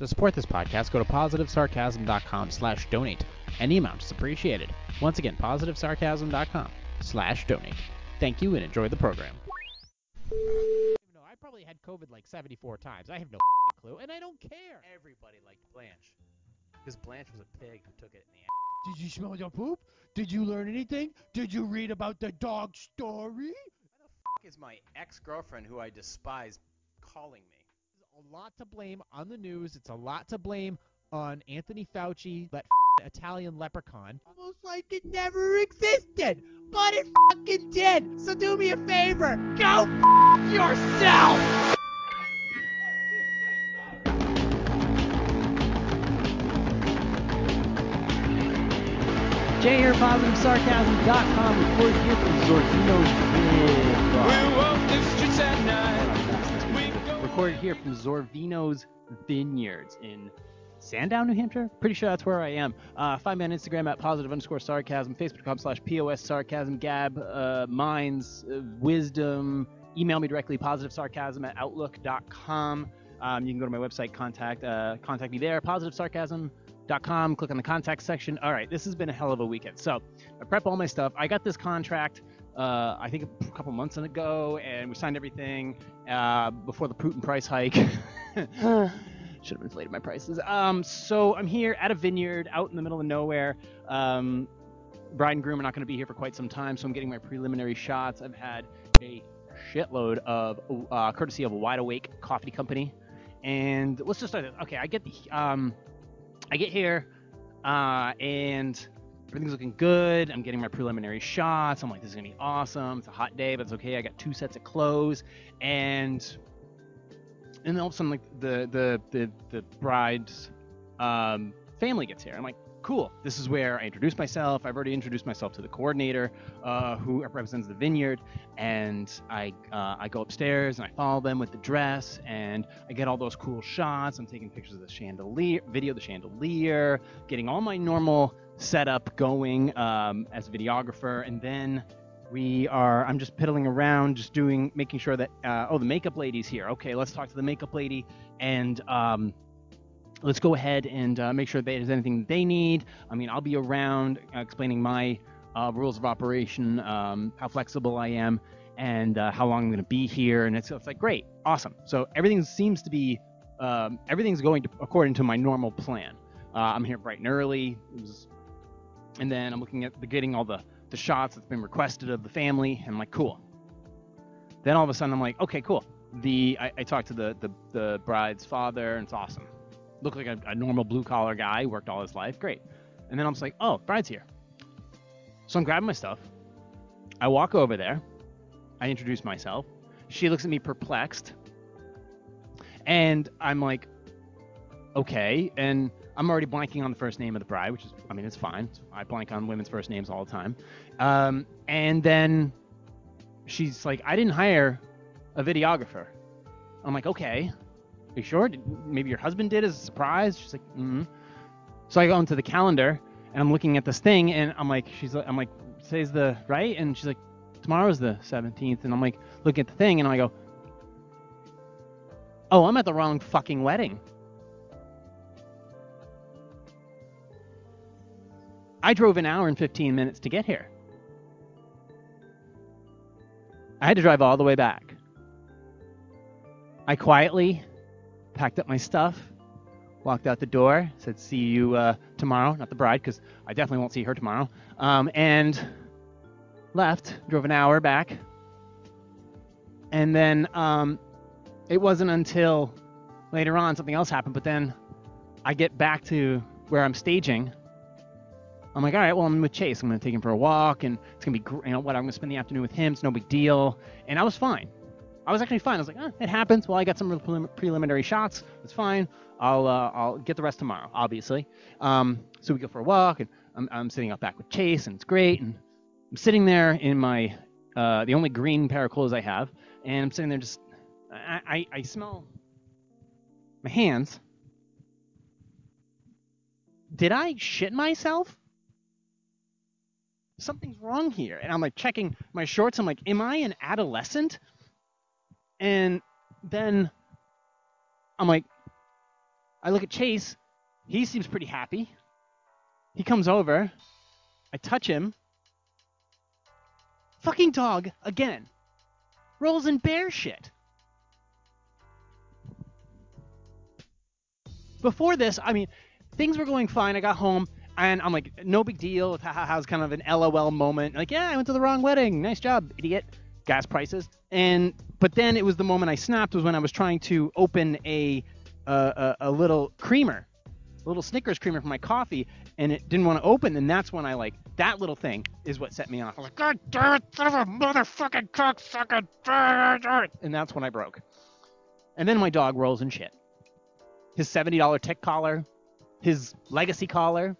To support this podcast, go to positivesarcasm.com slash donate. Any amount is appreciated. Once again, positivesarcasm.com slash donate. Thank you and enjoy the program. No, I probably had COVID like 74 times. I have no clue, and I don't care. Everybody liked Blanche. Because Blanche was a pig who took it in the ass. Did you smell your poop? Did you learn anything? Did you read about the dog story? Why the fuck is my ex-girlfriend, who I despise, calling me? A lot to blame on the news. It's a lot to blame on Anthony Fauci, that Italian leprechaun. Almost like it never existed, but it fucking did. So do me a favor, go f- yourself. Jay here, PositiveSarcasm.com, recorded here from Zorvino's Recorded here from Zorvino's Vineyards in Sandown, New Hampshire. Pretty sure that's where I am. Uh, find me on Instagram at positive underscore sarcasm, facebook.com slash pos sarcasm, gab, uh, minds, uh, wisdom. Email me directly, positive sarcasm at outlook.com. Um, you can go to my website, contact uh, contact me there, positive sarcasm com. Click on the contact section. All right, this has been a hell of a weekend. So I prep all my stuff. I got this contract, uh, I think a couple months ago, and we signed everything uh, before the Putin price hike. Should have inflated my prices. Um, so I'm here at a vineyard out in the middle of nowhere. Um, bride and groom are not going to be here for quite some time, so I'm getting my preliminary shots. I've had a shitload of uh, courtesy of a wide awake coffee company. And let's just start. Okay, I get the um, I get here, uh, and everything's looking good. I'm getting my preliminary shots. I'm like, this is gonna be awesome. It's a hot day, but it's okay. I got two sets of clothes, and and all of a sudden, like the the the the bride's um, family gets here. I'm like, cool. This is where I introduce myself. I've already introduced myself to the coordinator uh, who represents the vineyard, and I uh, I go upstairs and I follow them with the dress, and I get all those cool shots. I'm taking pictures of the chandelier, video the chandelier, getting all my normal setup going um, as a videographer, and then we are i'm just piddling around just doing making sure that uh, oh the makeup lady's here okay let's talk to the makeup lady and um, let's go ahead and uh, make sure that there's anything they need. I mean, I'll be around uh, explaining my uh, rules of operation, um, how flexible I am, and uh, how long I'm going to be here. And it's, it's, like, great, awesome. So everything seems to be, um, everything's going to, according to my normal plan. Uh, I'm here bright and early, was, and then I'm looking at the, getting all the, the shots that's been requested of the family, and I'm like, cool. Then all of a sudden, I'm like, okay, cool. The I, I talked to the, the the bride's father, and it's awesome looked like a, a normal blue collar guy, worked all his life. Great. And then I'm just like, oh, bride's here. So I'm grabbing my stuff. I walk over there. I introduce myself. She looks at me perplexed. And I'm like, okay. And I'm already blanking on the first name of the bride, which is, I mean, it's fine. I blank on women's first names all the time. Um, and then she's like, I didn't hire a videographer. I'm like, okay. You sure? Did, maybe your husband did as a surprise? She's like, mm-hmm. So I go into the calendar and I'm looking at this thing and I'm like, she's like, I'm like, today's the right? And she's like, tomorrow's the 17th. And I'm like, looking at the thing and I go, oh, I'm at the wrong fucking wedding. I drove an hour and 15 minutes to get here. I had to drive all the way back. I quietly packed up my stuff, walked out the door, said, "See you uh, tomorrow." Not the bride, because I definitely won't see her tomorrow. Um, and left. Drove an hour back, and then um, it wasn't until later on something else happened. But then I get back to where I'm staging. I'm like, all right, well, I'm with Chase. I'm going to take him for a walk, and it's going to be, you know, what I'm going to spend the afternoon with him. It's no big deal. And I was fine. I was actually fine. I was like, eh, it happens. Well, I got some prelim- preliminary shots. It's fine. I'll uh, I'll get the rest tomorrow, obviously. Um, so we go for a walk, and I'm, I'm sitting out back with Chase, and it's great. And I'm sitting there in my uh, the only green pair of clothes I have, and I'm sitting there just I, I, I smell my hands. Did I shit myself? Something's wrong here. And I'm like checking my shorts. I'm like, am I an adolescent? And then I'm like, I look at Chase. He seems pretty happy. He comes over. I touch him. Fucking dog again. Rolls in bear shit. Before this, I mean, things were going fine. I got home and I'm like, no big deal. Was kind of an LOL moment. Like, yeah, I went to the wrong wedding. Nice job, idiot. Gas prices. And but then it was the moment I snapped was when I was trying to open a a, a, a little creamer, a little Snickers creamer for my coffee, and it didn't want to open. And that's when I like that little thing is what set me off. I was like, God damn it, son of a motherfucking cocksucker! And that's when I broke. And then my dog rolls in shit. His $70 tick collar, his legacy collar,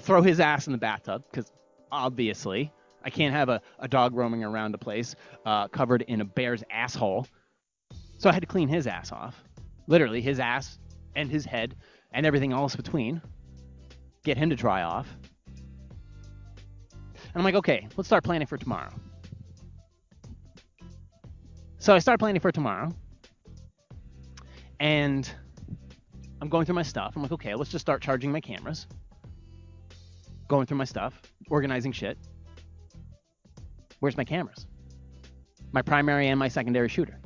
throw his ass in the bathtub because obviously I can't have a, a dog roaming around the place uh, covered in a bear's asshole. So I had to clean his ass off. Literally, his ass and his head and everything else between. Get him to dry off. And I'm like, okay, let's start planning for tomorrow. So I start planning for tomorrow. And I'm going through my stuff. I'm like, okay, let's just start charging my cameras. Going through my stuff, organizing shit. Where's my cameras? My primary and my secondary shooter.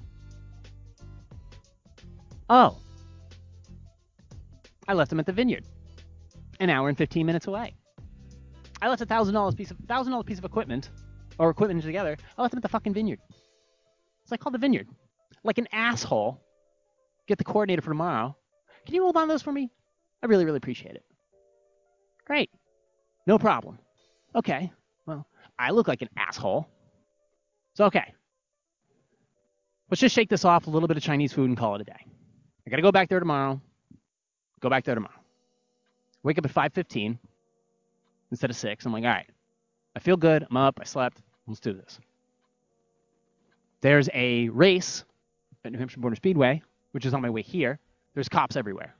Oh. I left them at the vineyard. An hour and 15 minutes away. I left a thousand dollars piece of thousand dollar piece of equipment or equipment together. I left them at the fucking vineyard. So I called the vineyard. Like an asshole. Get the coordinator for tomorrow. Can you hold on those for me? I really, really appreciate it. Great. No problem. Okay. I look like an asshole. So okay. Let's just shake this off a little bit of Chinese food and call it a day. I gotta go back there tomorrow. Go back there tomorrow. Wake up at 5:15 instead of six. I'm like, all right. I feel good. I'm up. I slept. Let's do this. There's a race at New Hampshire Motor Speedway, which is on my way here. There's cops everywhere.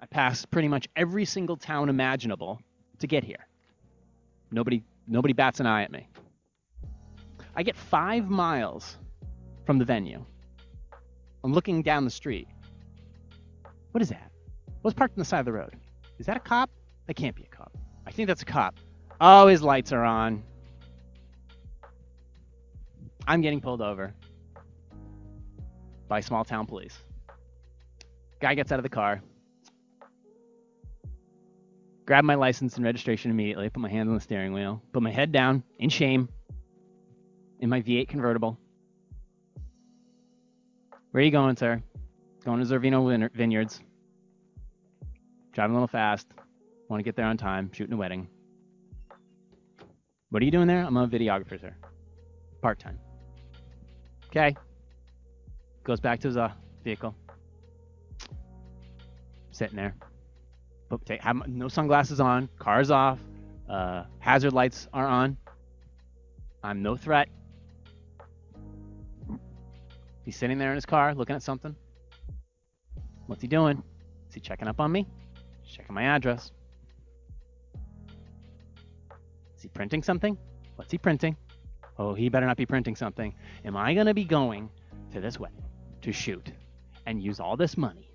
I passed pretty much every single town imaginable to get here. Nobody nobody bats an eye at me. I get five miles from the venue. I'm looking down the street. What is that? What's parked on the side of the road? Is that a cop? That can't be a cop. I think that's a cop. Oh, his lights are on. I'm getting pulled over by small town police. Guy gets out of the car, grab my license and registration immediately, put my hand on the steering wheel, put my head down in shame in my V8 convertible. Where are you going, sir? Going to Zorvino Vineyards. Driving a little fast. Want to get there on time. Shooting a wedding. What are you doing there? I'm a videographer, sir. Part time. Okay. Goes back to his uh, vehicle. Sitting there. Take, have no sunglasses on. Car's off. Uh, hazard lights are on. I'm no threat. He's sitting there in his car looking at something. What's he doing? Is he checking up on me? Checking my address. Is he printing something? What's he printing? Oh, he better not be printing something. Am I going to be going to this wedding to shoot and use all this money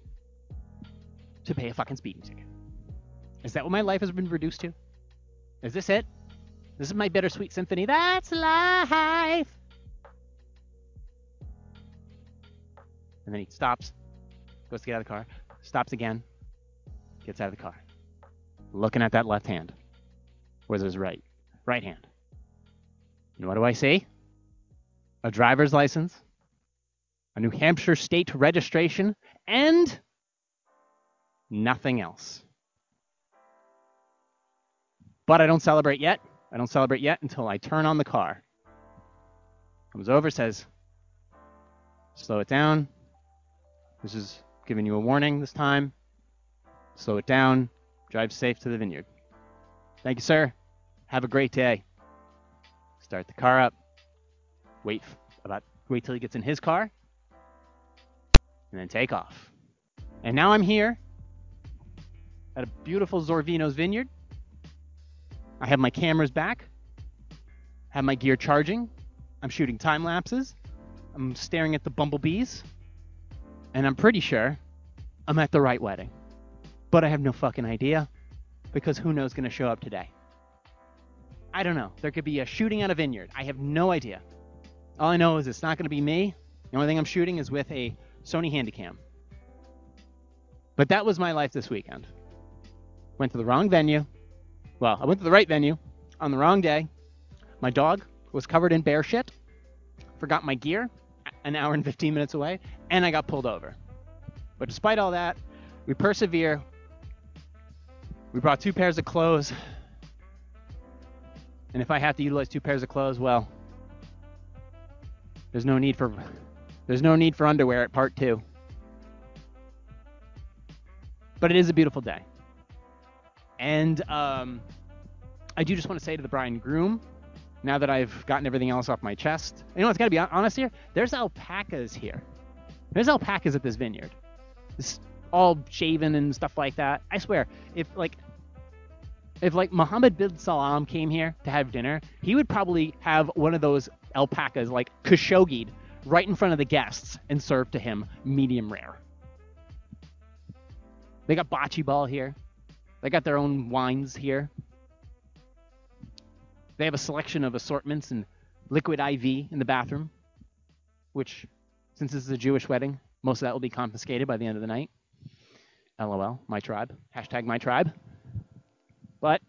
to pay a fucking speeding ticket? Is that what my life has been reduced to? Is this it? This is my bittersweet symphony. That's life. And then he stops, goes to get out of the car, stops again, gets out of the car, looking at that left hand. Where's his right? Right hand. And what do I see? A driver's license, a New Hampshire state registration, and nothing else. But I don't celebrate yet. I don't celebrate yet until I turn on the car. Comes over, says, slow it down. This is giving you a warning this time. Slow it down. Drive safe to the vineyard. Thank you, sir. Have a great day. Start the car up. Wait about wait till he gets in his car. And then take off. And now I'm here at a beautiful Zorvino's vineyard. I have my cameras back. Have my gear charging. I'm shooting time lapses. I'm staring at the bumblebees. And I'm pretty sure I'm at the right wedding. But I have no fucking idea because who knows going to show up today. I don't know. There could be a shooting at a vineyard. I have no idea. All I know is it's not going to be me. The only thing I'm shooting is with a Sony Handycam. But that was my life this weekend. Went to the wrong venue. Well, I went to the right venue on the wrong day. My dog was covered in bear shit. Forgot my gear an hour and 15 minutes away, and I got pulled over. But despite all that, we persevere. We brought two pairs of clothes. And if I have to utilize two pairs of clothes, well, there's no need for there's no need for underwear at part 2. But it is a beautiful day. And um, I do just want to say to the bride and groom, now that I've gotten everything else off my chest, you know, it's got to be honest here. There's alpacas here. There's alpacas at this vineyard. It's all shaven and stuff like that. I swear, if like if like Mohammed bin Salman came here to have dinner, he would probably have one of those alpacas like Khashoggi'd right in front of the guests and served to him medium rare. They got bocce ball here. They got their own wines here. They have a selection of assortments and liquid IV in the bathroom, which, since this is a Jewish wedding, most of that will be confiscated by the end of the night. LOL, my tribe. Hashtag my tribe. But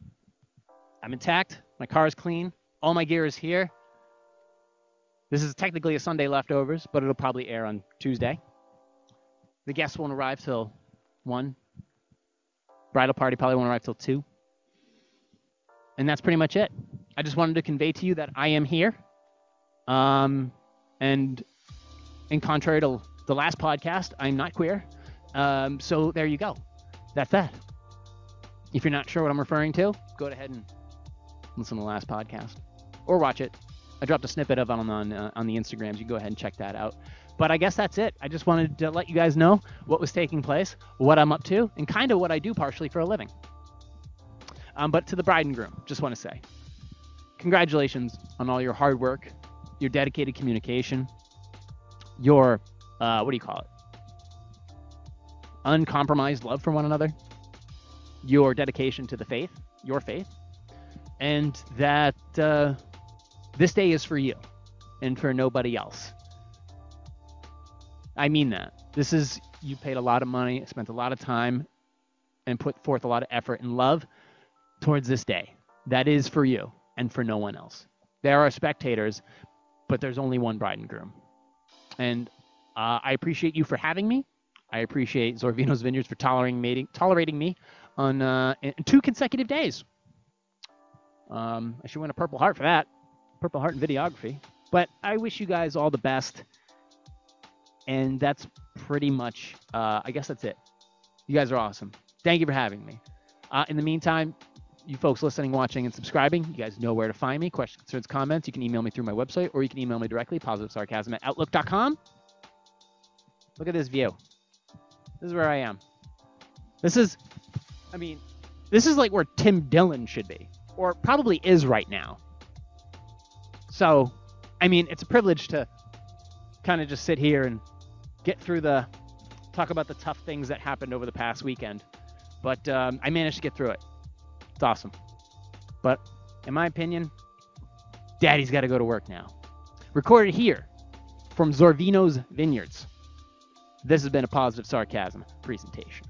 I'm intact. My car is clean. All my gear is here. This is technically a Sunday leftovers, but it'll probably air on Tuesday. The guests won't arrive till 1. Bridal party probably won't arrive till 2. And that's pretty much it. I just wanted to convey to you that I am here. Um, and in contrary to the last podcast, I'm not queer. Um, so there you go. That's that. If you're not sure what I'm referring to, go ahead and listen to the last podcast or watch it. I dropped a snippet of it on on, uh, on the Instagrams. You can go ahead and check that out. But I guess that's it. I just wanted to let you guys know what was taking place, what I'm up to, and kind of what I do partially for a living. Um, but to the bride and groom, just want to say, congratulations on all your hard work, your dedicated communication, your uh, what do you call it? Uncompromised love for one another, your dedication to the faith, your faith, and that uh, this day is for you and for nobody else. I mean that. This is, you paid a lot of money, spent a lot of time, and put forth a lot of effort and love towards this day. That is for you and for no one else. There are spectators, but there's only one bride and groom. And uh, I appreciate you for having me. I appreciate Zorvino's Vineyards for tolerating tolerating me on uh, two consecutive days. Um, I should win a Purple Heart for that. Purple Heart in videography. But I wish you guys all the best. And that's pretty much, uh, I guess that's it. You guys are awesome. Thank you for having me. Uh, in the meantime, you folks listening, watching, and subscribing, you guys know where to find me. Questions, concerns, comments, you can email me through my website or you can email me directly, positivesarcasm at outlook.com. Look at this view. This is where I am. This is, I mean, this is like where Tim Dillon should be, or probably is right now. So, I mean, it's a privilege to kind of just sit here and get through the, talk about the tough things that happened over the past weekend. But um, I managed to get through it. It's awesome. But in my opinion, Daddy's got to go to work now. Recorded here from Zorvino's Vineyards. This has been a positive sarcasm presentation.